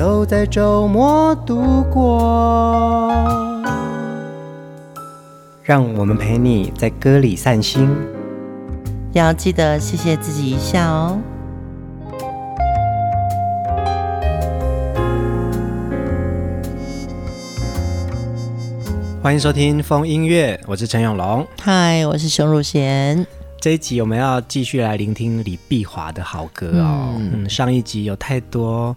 都在周末度过，让我们陪你在歌里散心，要记得谢谢自己一下哦。欢迎收听风音乐，我是陈永龙，嗨，我是熊汝贤。这一集我们要继续来聆听李碧华的好歌哦。嗯，嗯，上一集有太多。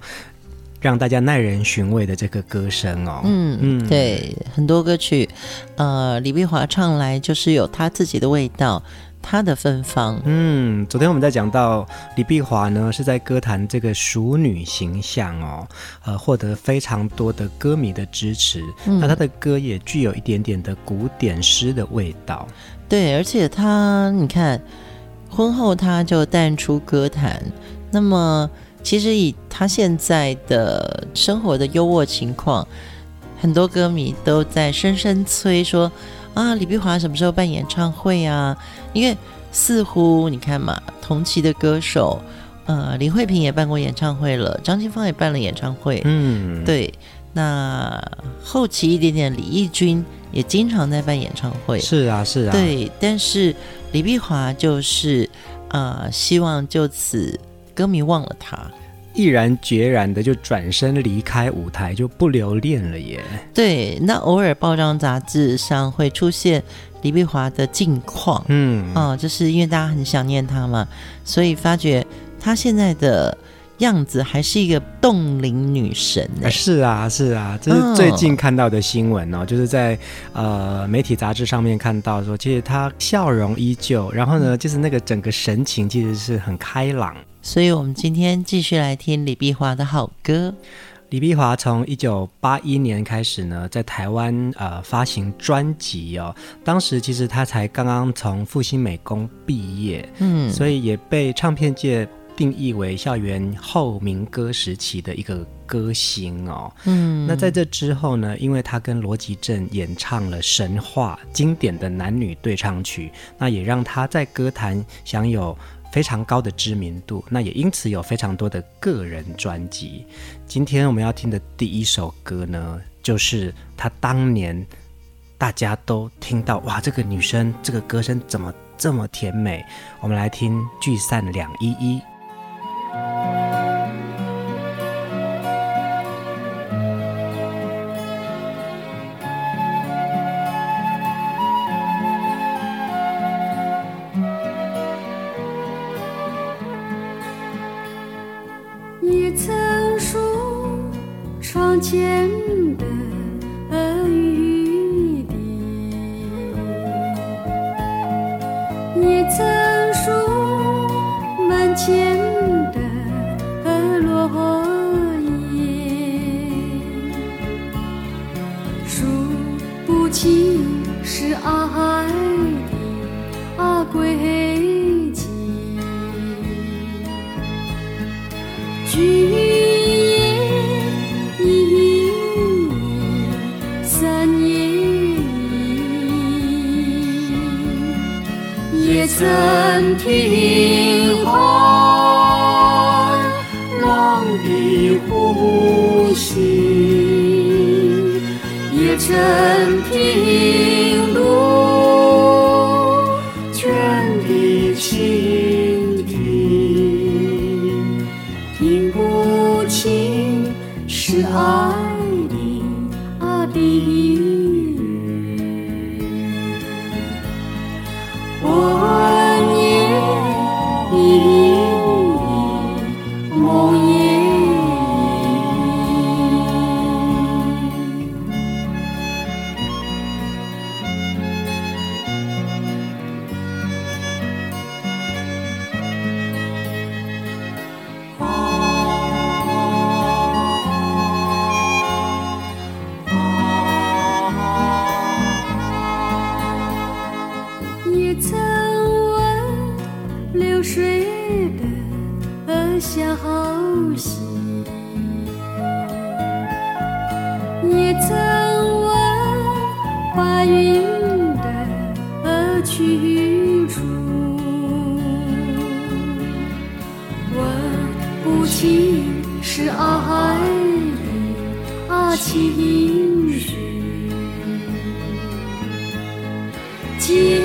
让大家耐人寻味的这个歌声哦，嗯嗯，对，很多歌曲，呃，李碧华唱来就是有她自己的味道，他的芬芳。嗯，昨天我们在讲到李碧华呢，是在歌坛这个熟女形象哦，呃，获得非常多的歌迷的支持。嗯，那她的歌也具有一点点的古典诗的味道。对，而且她，你看，婚后她就淡出歌坛，那么。其实以他现在的生活的优渥情况，很多歌迷都在深深催说：“啊，李碧华什么时候办演唱会啊？”因为似乎你看嘛，同期的歌手，呃，林慧萍也办过演唱会了，张清芳也办了演唱会，嗯，对。那后期一点点，李翊君也经常在办演唱会，是啊，是啊，对。但是李碧华就是，呃，希望就此。歌迷忘了他，毅然决然的就转身离开舞台，就不留恋了耶。对，那偶尔报章杂志上会出现李碧华的近况，嗯，哦，就是因为大家很想念他嘛，所以发觉他现在的样子还是一个冻龄女神。是啊，是啊，这是最近看到的新闻哦，哦就是在呃媒体杂志上面看到说，其实她笑容依旧，然后呢，就是那个整个神情其实是很开朗。所以，我们今天继续来听李碧华的好歌。李碧华从一九八一年开始呢，在台湾呃发行专辑哦。当时其实他才刚刚从复兴美工毕业，嗯，所以也被唱片界定义为校园后民歌时期的一个歌星哦。嗯，那在这之后呢，因为他跟罗吉正演唱了《神话》经典的男女对唱曲，那也让他在歌坛享有。非常高的知名度，那也因此有非常多的个人专辑。今天我们要听的第一首歌呢，就是他当年大家都听到哇，这个女生这个歌声怎么这么甜美？我们来听《聚散两依依》。也曾听海浪的呼吸，也曾听路。情是爱的啊情绪。情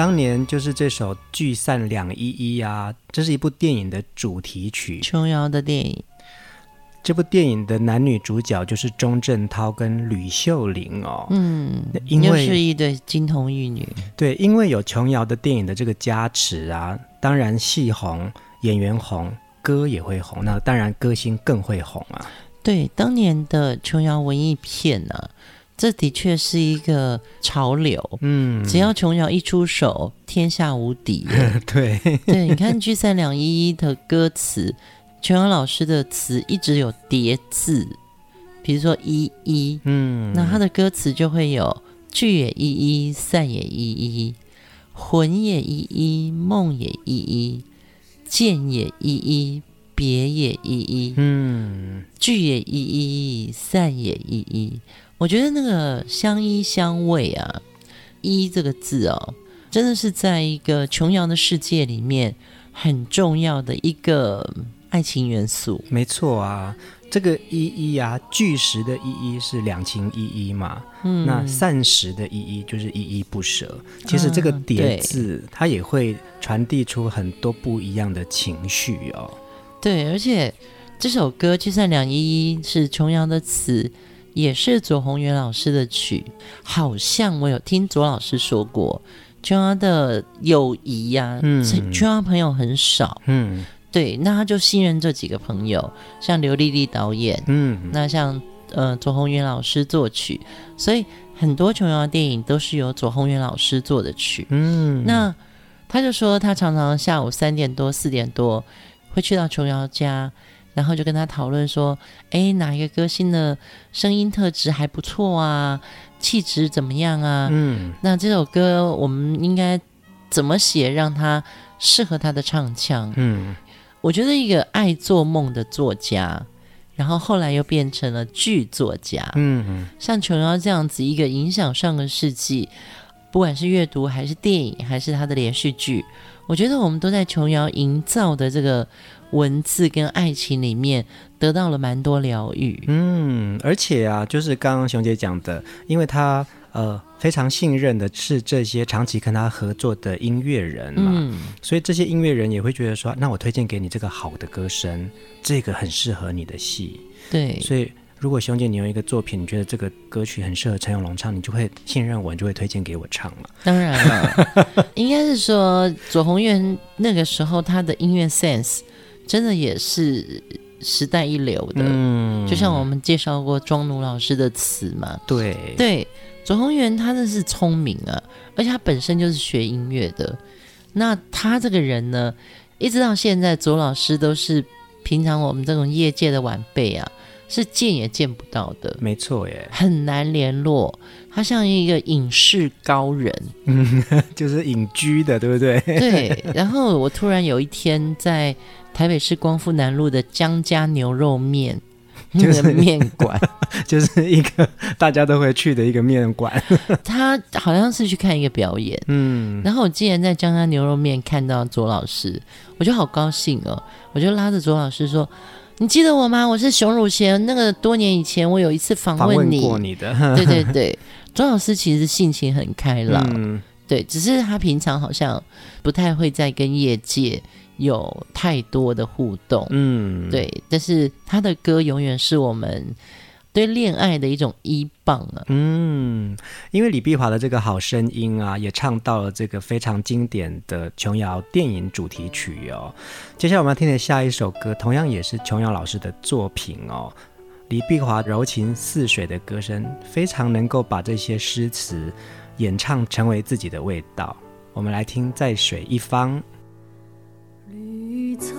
当年就是这首《聚散两依依》啊。这是一部电影的主题曲，琼瑶的电影。这部电影的男女主角就是钟镇涛跟吕秀玲哦。嗯，因为是一对金童玉女。对，因为有琼瑶的电影的这个加持啊，当然戏红，演员红，歌也会红。那当然歌星更会红啊。对，当年的琼瑶文艺片呢、啊。这的确是一个潮流，嗯，只要琼瑶一出手，天下无敌。对。对，你看《聚散两依依》的歌词，琼瑶老师的词一直有叠字，比如说“依依”，嗯，那他的歌词就会有“聚也依依，散也依依，魂也依依，梦也依依，见也依依，别也依依，嗯，聚也依依，散也依依。”我觉得那个相依相偎啊，“依”这个字哦，真的是在一个琼瑶的世界里面很重要的一个爱情元素。没错啊，这个“依依”啊，巨石的“依依”是两情依依嘛，嗯，那散时的“依依”就是依依不舍。其实这个叠字，它也会传递出很多不一样的情绪哦。对，而且这首歌《就算两依依》是琼瑶的词。也是左宏元老师的曲，好像我有听左老师说过，琼瑶的友谊呀、啊，嗯，琼瑶朋友很少，嗯，对，那他就信任这几个朋友，像刘丽丽导演，嗯，那像呃左宏元老师作曲，所以很多琼瑶电影都是由左宏元老师做的曲，嗯，那他就说他常常下午三点多四点多会去到琼瑶家。然后就跟他讨论说：“哎，哪一个歌星的声音特质还不错啊？气质怎么样啊？嗯，那这首歌我们应该怎么写，让他适合他的唱腔？嗯，我觉得一个爱做梦的作家，然后后来又变成了剧作家。嗯，像琼瑶这样子一个影响上个世纪，不管是阅读还是电影，还是他的连续剧，我觉得我们都在琼瑶营造的这个。”文字跟爱情里面得到了蛮多疗愈，嗯，而且啊，就是刚刚熊姐讲的，因为他呃非常信任的是这些长期跟他合作的音乐人嘛，嗯，所以这些音乐人也会觉得说，那我推荐给你这个好的歌声，这个很适合你的戏，对，所以如果熊姐你有一个作品，你觉得这个歌曲很适合陈永龙唱，你就会信任我，你就会推荐给我唱了。当然了，应该是说左宏元那个时候他的音乐 sense。真的也是时代一流的，嗯，就像我们介绍过庄奴老师的词嘛，对对，左宏元他真是聪明啊，而且他本身就是学音乐的，那他这个人呢，一直到现在，左老师都是平常我们这种业界的晚辈啊。是见也见不到的，没错耶，很难联络。他像一个隐士高人，嗯，就是隐居的，对不对？对。然后我突然有一天在台北市光复南路的江家牛肉面，就是面馆，就是一个大家都会去的一个面馆。他好像是去看一个表演，嗯。然后我竟然在江家牛肉面看到左老师，我就好高兴哦，我就拉着左老师说。你记得我吗？我是熊汝贤。那个多年以前，我有一次访问你，访问过你的。对对对，左老师其实性情很开朗，嗯，对，只是他平常好像不太会再跟业界有太多的互动，嗯，对。但是他的歌永远是我们。对恋爱的一种依傍啊，嗯，因为李碧华的这个好声音啊，也唱到了这个非常经典的琼瑶电影主题曲哦。接下来我们要听的下一首歌，同样也是琼瑶老师的作品哦。李碧华柔情似水的歌声，非常能够把这些诗词演唱成为自己的味道。我们来听《在水一方》。绿草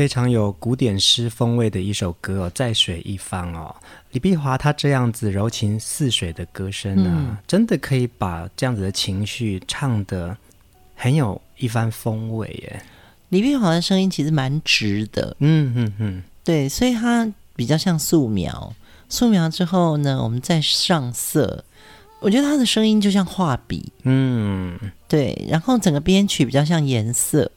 非常有古典诗风味的一首歌哦，在水一方哦，李碧华他这样子柔情似水的歌声啊，嗯、真的可以把这样子的情绪唱的很有一番风味耶。李碧华的声音其实蛮直的，嗯嗯嗯，对，所以他比较像素描，素描之后呢，我们再上色，我觉得他的声音就像画笔，嗯，对，然后整个编曲比较像颜色。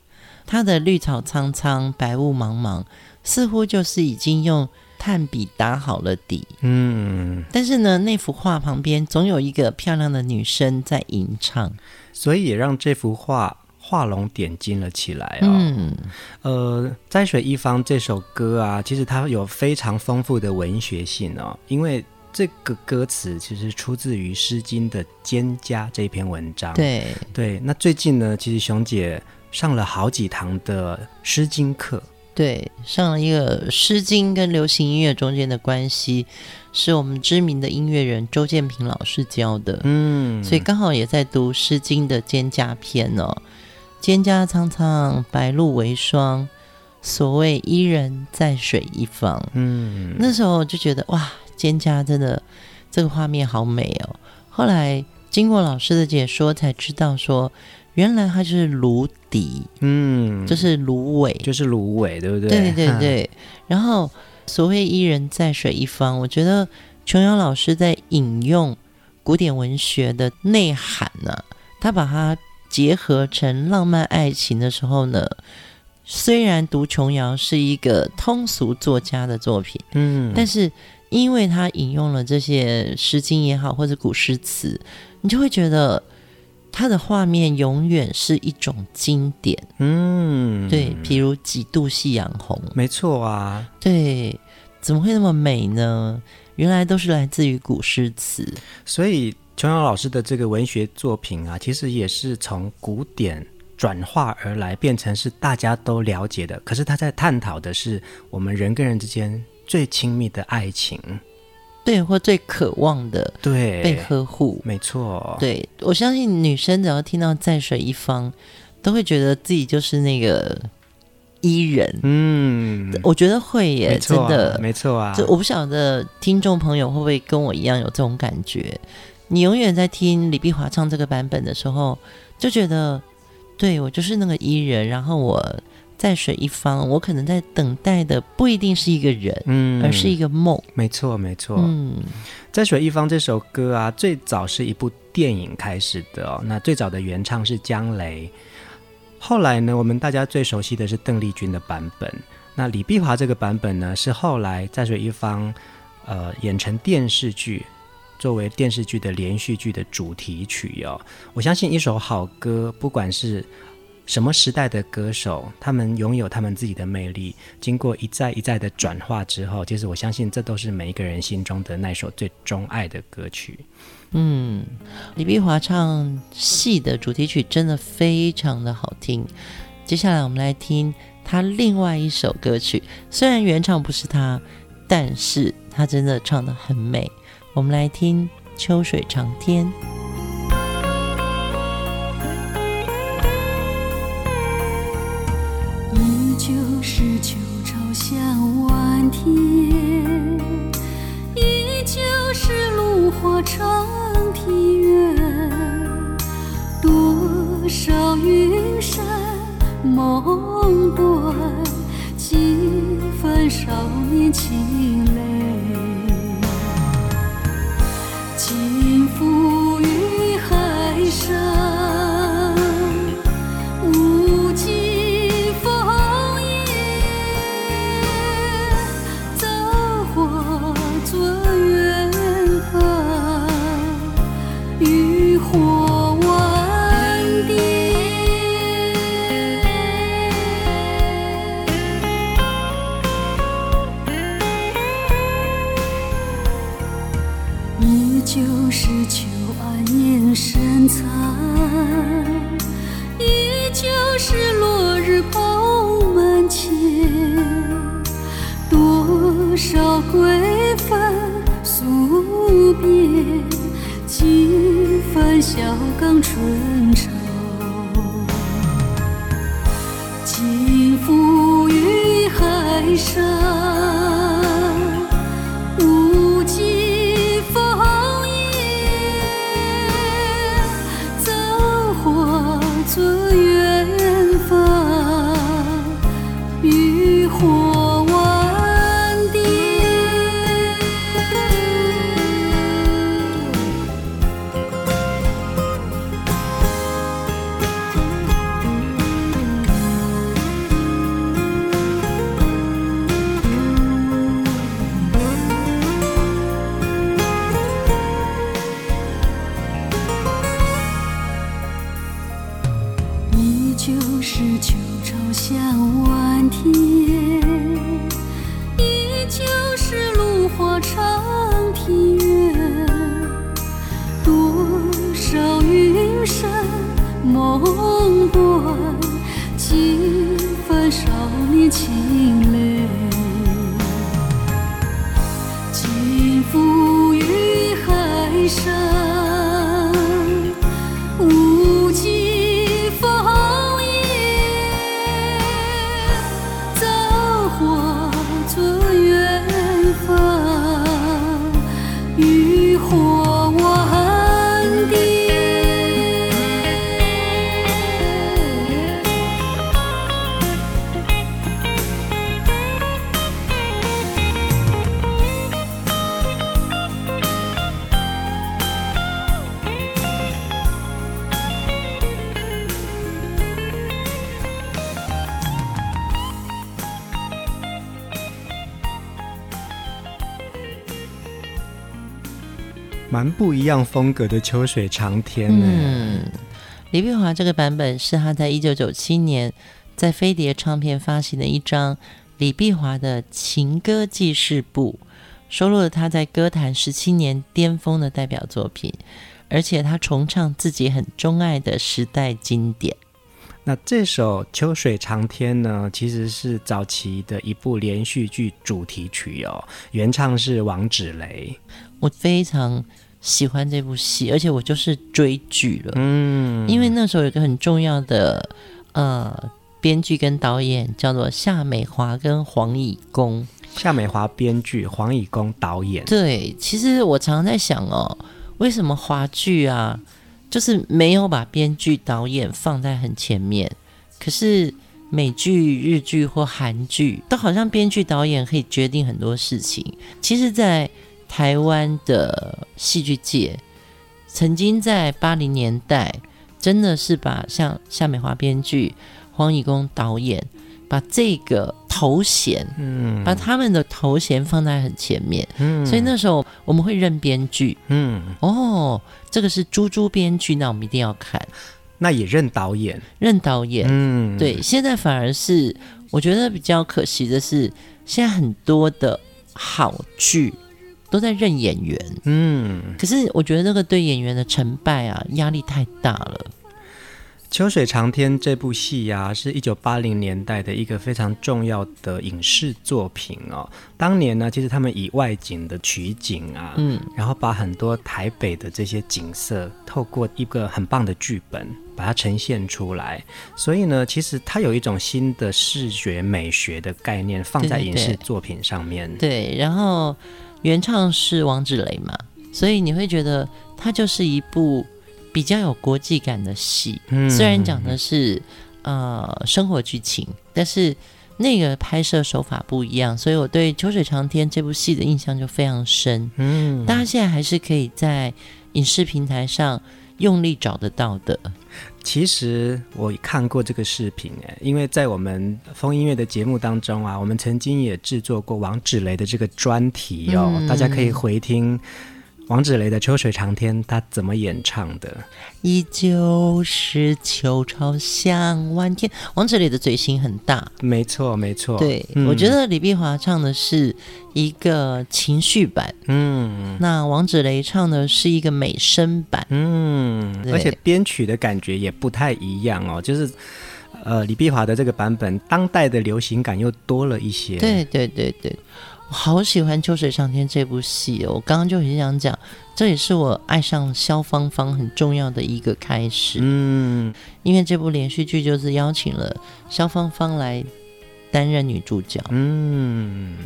他的绿草苍苍，白雾茫茫，似乎就是已经用炭笔打好了底。嗯，但是呢，那幅画旁边总有一个漂亮的女生在吟唱，所以也让这幅画画龙点睛了起来哦。嗯，呃，在水一方这首歌啊，其实它有非常丰富的文学性哦，因为这个歌词其实出自于《诗经》的《蒹葭》这一篇文章。对对，那最近呢，其实熊姐上了好几堂的《诗经》课。对，上了一个《诗经》跟流行音乐中间的关系，是我们知名的音乐人周建平老师教的。嗯，所以刚好也在读《诗经》的《蒹葭》篇哦。蒹葭苍苍，白露为霜。所谓伊人，在水一方。嗯，那时候就觉得哇，蒹葭真的这个画面好美哦。后来经过老师的解说，才知道说。原来它就是芦荻，嗯，就是芦苇，就是芦苇，对不对？对对对。然后所谓伊人在水一方，我觉得琼瑶老师在引用古典文学的内涵呢、啊，他把它结合成浪漫爱情的时候呢，虽然读琼瑶是一个通俗作家的作品，嗯，但是因为他引用了这些诗经也好，或者古诗词，你就会觉得。它的画面永远是一种经典，嗯，对，比如几度夕阳红，没错啊，对，怎么会那么美呢？原来都是来自于古诗词，所以琼瑶老师的这个文学作品啊，其实也是从古典转化而来，变成是大家都了解的。可是他在探讨的是我们人跟人之间最亲密的爱情。对，或最渴望的对被呵护，没错。对，我相信女生只要听到在水一方，都会觉得自己就是那个伊人。嗯，我觉得会耶，真的没错啊。就我不晓得听众朋友会不会跟我一样有这种感觉？你永远在听李碧华唱这个版本的时候，就觉得对我就是那个伊人，然后我。在水一方，我可能在等待的不一定是一个人，嗯，而是一个梦。没错，没错。嗯，在水一方这首歌啊，最早是一部电影开始的哦。那最早的原唱是姜雷，后来呢，我们大家最熟悉的是邓丽君的版本。那李碧华这个版本呢，是后来在水一方呃演成电视剧，作为电视剧的连续剧的主题曲哦。我相信一首好歌，不管是什么时代的歌手，他们拥有他们自己的魅力，经过一再一再的转化之后，其实我相信这都是每一个人心中的那首最钟爱的歌曲。嗯，李碧华唱戏的主题曲真的非常的好听。接下来我们来听他另外一首歌曲，虽然原唱不是他，但是他真的唱得很美。我们来听《秋水长天》。守云山梦断，几分少年情泪。依旧是芦花长庭院。蛮不一样风格的秋水长天呢。嗯，李碧华这个版本是他在一九九七年在飞碟唱片发行的一张李碧华的情歌记事簿，收录了他在歌坛十七年巅峰的代表作品，而且他重唱自己很钟爱的时代经典。那这首《秋水长天》呢，其实是早期的一部连续剧主题曲哦，原唱是王芷蕾。我非常喜欢这部戏，而且我就是追剧了。嗯，因为那时候有一个很重要的呃编剧跟导演叫做夏美华跟黄以公。夏美华编剧，黄以公导演。对，其实我常常在想哦，为什么华剧啊，就是没有把编剧导演放在很前面？可是美剧、日剧或韩剧，都好像编剧导演可以决定很多事情。其实，在台湾的戏剧界曾经在八零年代，真的是把像夏美华编剧、黄以公导演，把这个头衔，嗯，把他们的头衔放在很前面，嗯，所以那时候我们会认编剧，嗯，哦，这个是猪猪编剧，那我们一定要看，那也认导演，认导演，嗯，对，现在反而是我觉得比较可惜的是，现在很多的好剧。都在认演员，嗯，可是我觉得这个对演员的成败啊，压力太大了。《秋水长天》这部戏呀、啊，是一九八零年代的一个非常重要的影视作品哦。当年呢，其实他们以外景的取景啊，嗯，然后把很多台北的这些景色，透过一个很棒的剧本，把它呈现出来。所以呢，其实它有一种新的视觉美学的概念放在影视作品上面。对，对，对，然后。原唱是王志雷嘛，所以你会觉得它就是一部比较有国际感的戏。嗯，虽然讲的是呃生活剧情，但是那个拍摄手法不一样，所以我对《秋水长天》这部戏的印象就非常深。嗯，大家现在还是可以在影视平台上用力找得到的。其实我看过这个视频诶，因为在我们风音乐的节目当中啊，我们曾经也制作过王芷蕾的这个专题哦，嗯、大家可以回听。王芷蕾的《秋水长天》，他怎么演唱的？依旧是秋潮向晚天。王芷蕾的嘴型很大，没错，没错。对，嗯、我觉得李碧华唱的是一个情绪版，嗯，那王芷蕾唱的是一个美声版，嗯，而且编曲的感觉也不太一样哦，就是呃，李碧华的这个版本，当代的流行感又多了一些。对，对，对，对。我好喜欢《秋水长天》这部戏哦！我刚刚就很想讲，这也是我爱上萧芳芳很重要的一个开始。嗯，因为这部连续剧就是邀请了萧芳芳来担任女主角。嗯。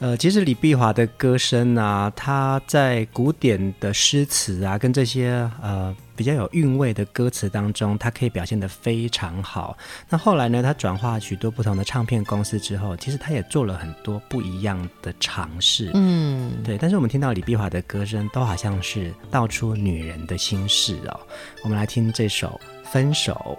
呃，其实李碧华的歌声啊，她在古典的诗词啊，跟这些呃比较有韵味的歌词当中，他可以表现得非常好。那后来呢，他转化许多不同的唱片公司之后，其实他也做了很多不一样的尝试。嗯，对。但是我们听到李碧华的歌声，都好像是道出女人的心事哦。我们来听这首《分手》。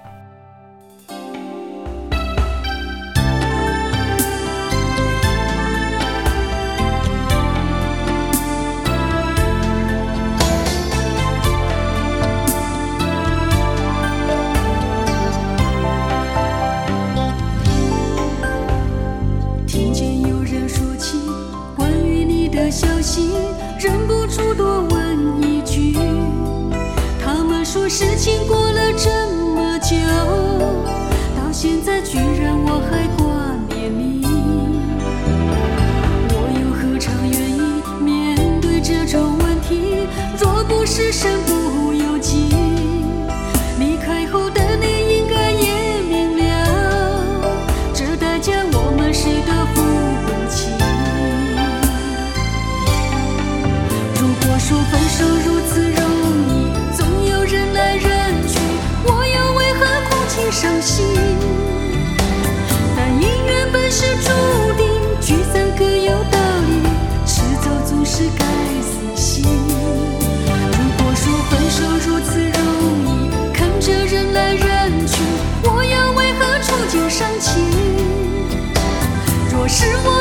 是我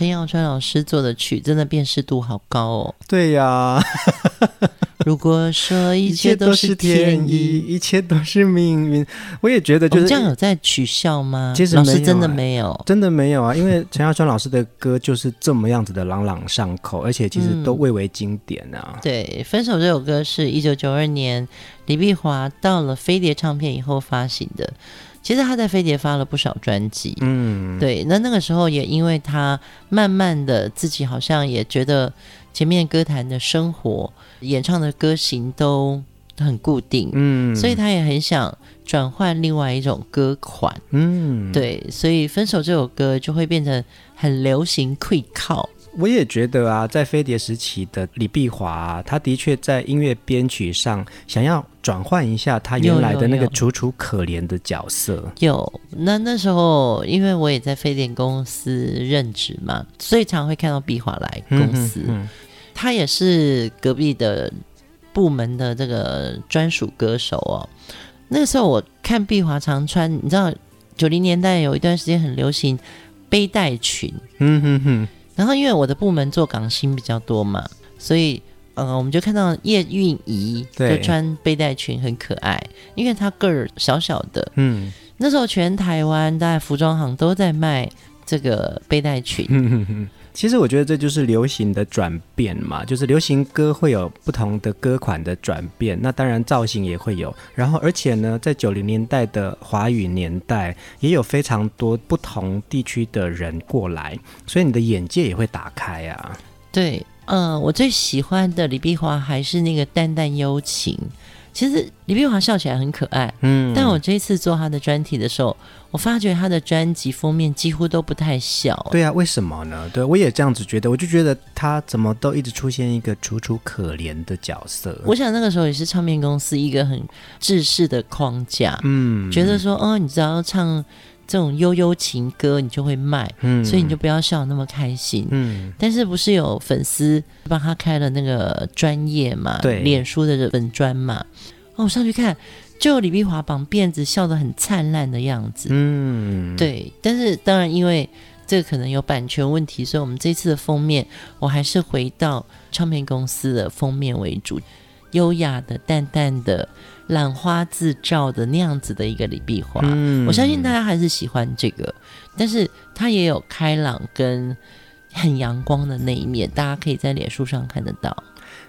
陈耀川老师做的曲，真的辨识度好高哦。对呀、啊，如果说一切 都是天意，一切都是命运，我也觉得就是这样有在取笑吗？其实老师真的没有，真的没有啊。因为陈耀川老师的歌就是这么样子的朗朗上口，而且其实都蔚为经典啊。嗯、对，《分手》这首歌是一九九二年李碧华到了飞碟唱片以后发行的。其实他在飞碟发了不少专辑，嗯，对。那那个时候也因为他慢慢的自己好像也觉得前面歌坛的生活、演唱的歌型都很固定，嗯，所以他也很想转换另外一种歌款，嗯，对。所以分手这首歌就会变成很流行 quick call。我也觉得啊，在飞碟时期的李碧华啊，他的确在音乐编曲上想要转换一下他原来的那个楚楚可怜的角色。有，那那时候因为我也在飞碟公司任职嘛，所以常会看到碧华来公司。嗯，他也是隔壁的部门的这个专属歌手哦。那个时候我看碧华常穿，你知道九零年代有一段时间很流行背带裙。嗯哼哼。然后因为我的部门做港星比较多嘛，所以呃，我们就看到叶蕴仪就穿背带裙很可爱，因为她个儿小小的。嗯，那时候全台湾大概服装行都在卖这个背带裙。其实我觉得这就是流行的转变嘛，就是流行歌会有不同的歌款的转变，那当然造型也会有。然后而且呢，在九零年代的华语年代，也有非常多不同地区的人过来，所以你的眼界也会打开啊。对，嗯、我最喜欢的李碧华还是那个淡淡幽情。其实李碧华笑起来很可爱，嗯，但我这一次做他的专题的时候，我发觉他的专辑封面几乎都不太笑。对啊，为什么呢？对，我也这样子觉得，我就觉得他怎么都一直出现一个楚楚可怜的角色。我想那个时候也是唱片公司一个很制式的框架，嗯，觉得说，哦，你只要唱这种悠悠情歌，你就会卖，嗯，所以你就不要笑那么开心，嗯。但是不是有粉丝帮他开了那个专业嘛？对，脸书的粉专嘛。哦，我上去看。就李碧华绑辫子笑得很灿烂的样子，嗯，对。但是当然，因为这个可能有版权问题，所以我们这次的封面，我还是回到唱片公司的封面为主，优雅的、淡淡的、兰花自照的那样子的一个李碧华。嗯，我相信大家还是喜欢这个，但是他也有开朗跟很阳光的那一面，大家可以在脸书上看得到。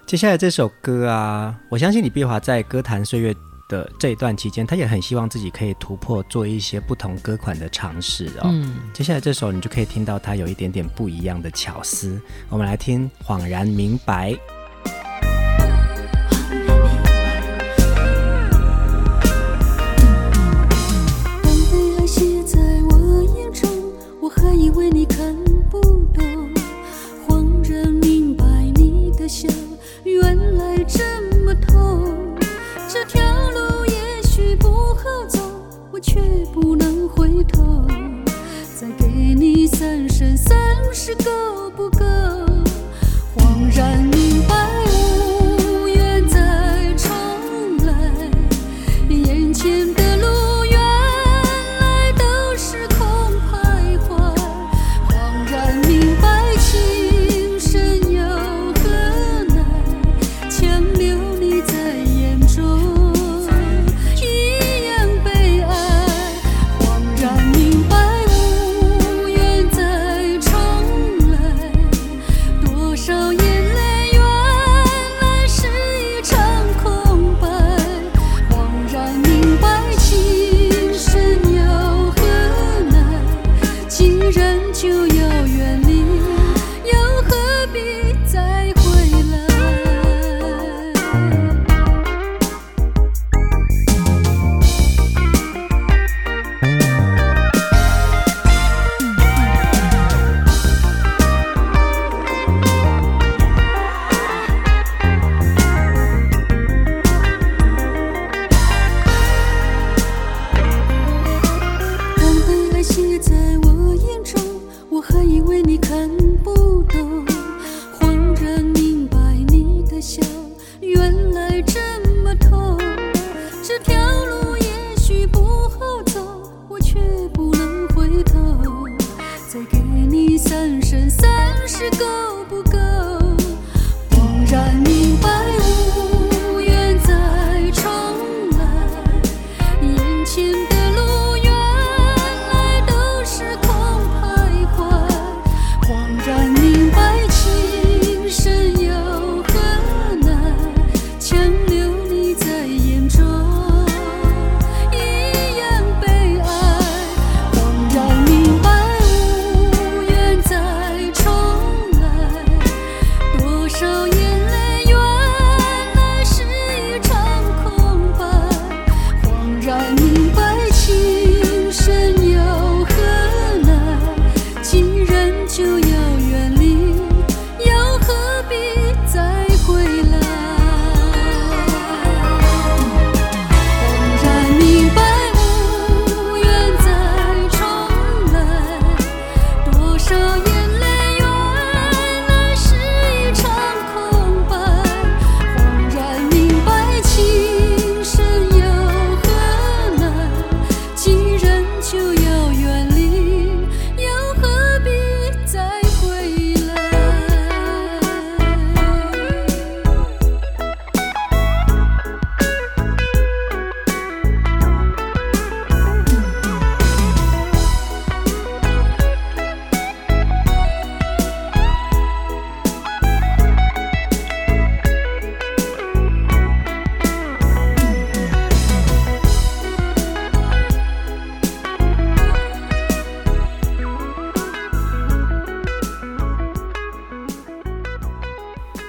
接下来这首歌啊，我相信李碧华在歌坛岁月的这一段期间，他也很希望自己可以突破，做一些不同歌款的尝试哦。嗯，接下来这首你就可以听到他有一点点不一样的巧思。我们来听《恍然明白》。三生三世够不够？恍然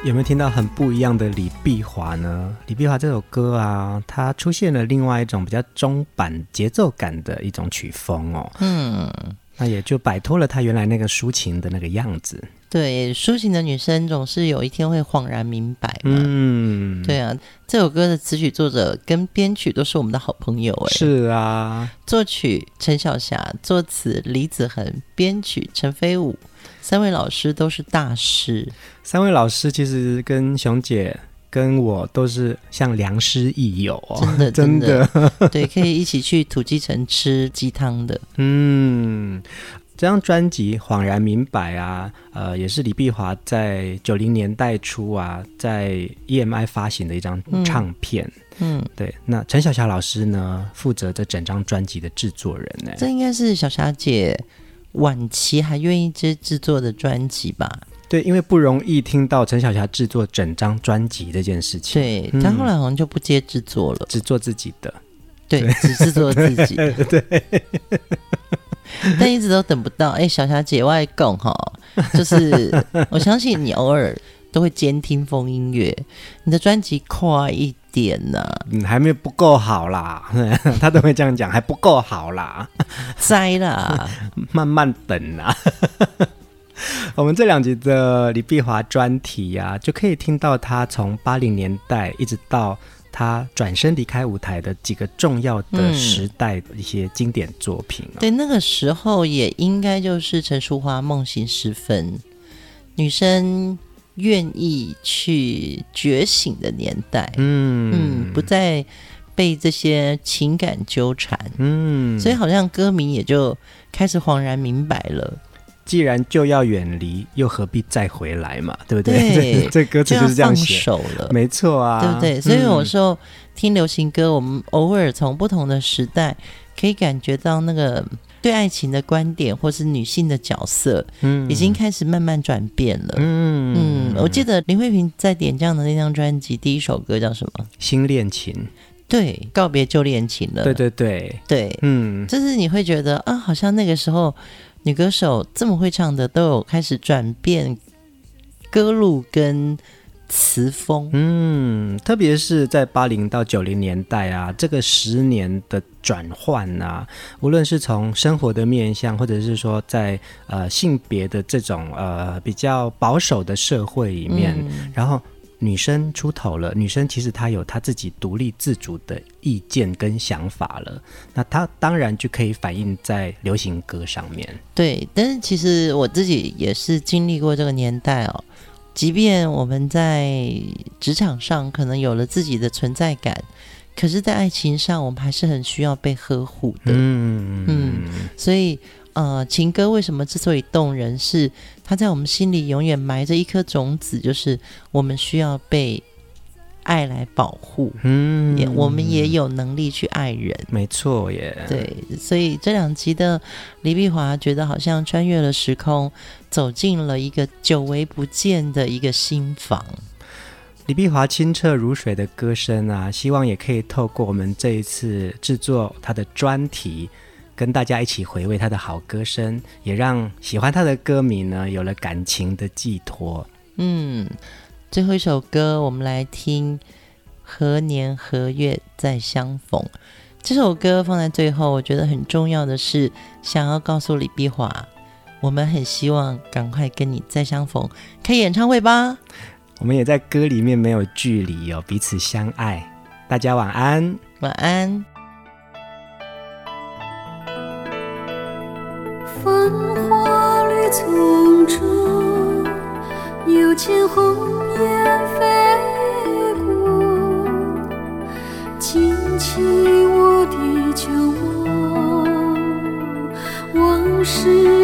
有没有听到很不一样的李碧华呢？李碧华这首歌啊，它出现了另外一种比较中版节奏感的一种曲风哦。嗯，那也就摆脱了他原来那个抒情的那个样子。对，抒情的女生总是有一天会恍然明白嘛。嗯，对啊，这首歌的词曲作者跟编曲都是我们的好朋友哎。是啊，作曲陈小霞，作词李子恒，编曲陈飞武，三位老师都是大师。三位老师其实跟熊姐跟我都是像良师益友哦，真的 真的，真的对，可以一起去土鸡城吃鸡汤的。嗯。这张专辑《恍然明白》啊，呃，也是李碧华在九零年代初啊，在 EMI 发行的一张唱片。嗯，嗯对。那陈小霞老师呢，负责这整张专辑的制作人呢。这应该是小霞姐晚期还愿意接制作的专辑吧？对，因为不容易听到陈小霞制作整张专辑这件事情。对，她后来好像就不接制作了，只做自己的。对，对只制作自己。对。但一直都等不到，哎、欸，小霞姐外公哈，就是我相信你偶尔都会监听风音乐，你的专辑快一点呢、啊，嗯，还没有不够好啦，他都会这样讲，还不够好啦，栽啦，慢慢等啦。我们这两集的李碧华专题啊，就可以听到他从八零年代一直到。他转身离开舞台的几个重要的时代的一些经典作品、对，那个时候也应该就是陈淑樺梦醒时分，女生愿意去觉醒的年代，嗯嗯，不再被这些情感纠缠，嗯，所以好像歌迷也就开始恍然明白了。既然就要远离，又何必再回来嘛？对不对？对，这歌词就是这样写。放手了，没错啊，对不对？所以有时候听流行歌，嗯、我们偶尔从不同的时代，可以感觉到那个对爱情的观点，或是女性的角色，嗯，已经开始慢慢转变了。嗯嗯，我记得林慧萍在点将的那张专辑，第一首歌叫什么？新恋情。对，告别旧恋情了。对对对对，嗯，就是你会觉得啊，好像那个时候。女歌手这么会唱的，都有开始转变歌路跟词风。嗯，特别是在八零到九零年代啊，这个十年的转换啊，无论是从生活的面向，或者是说在呃性别的这种呃比较保守的社会里面，嗯、然后。女生出头了，女生其实她有她自己独立自主的意见跟想法了，那她当然就可以反映在流行歌上面。对，但是其实我自己也是经历过这个年代哦。即便我们在职场上可能有了自己的存在感，可是，在爱情上我们还是很需要被呵护的。嗯嗯，所以。呃，情歌为什么之所以动人，是它在我们心里永远埋着一颗种子，就是我们需要被爱来保护。嗯，也我们也有能力去爱人。没错耶。对，所以这两集的李碧华觉得好像穿越了时空，走进了一个久违不见的一个新房。李碧华清澈如水的歌声啊，希望也可以透过我们这一次制作他的专题。跟大家一起回味他的好歌声，也让喜欢他的歌迷呢有了感情的寄托。嗯，最后一首歌我们来听《何年何月再相逢》。这首歌放在最后，我觉得很重要的是想要告诉李碧华，我们很希望赶快跟你再相逢，开演唱会吧。我们也在歌里面没有距离哦，彼此相爱。大家晚安，晚安。繁华绿丛中，又见鸿雁飞过，惊起我的旧梦，往事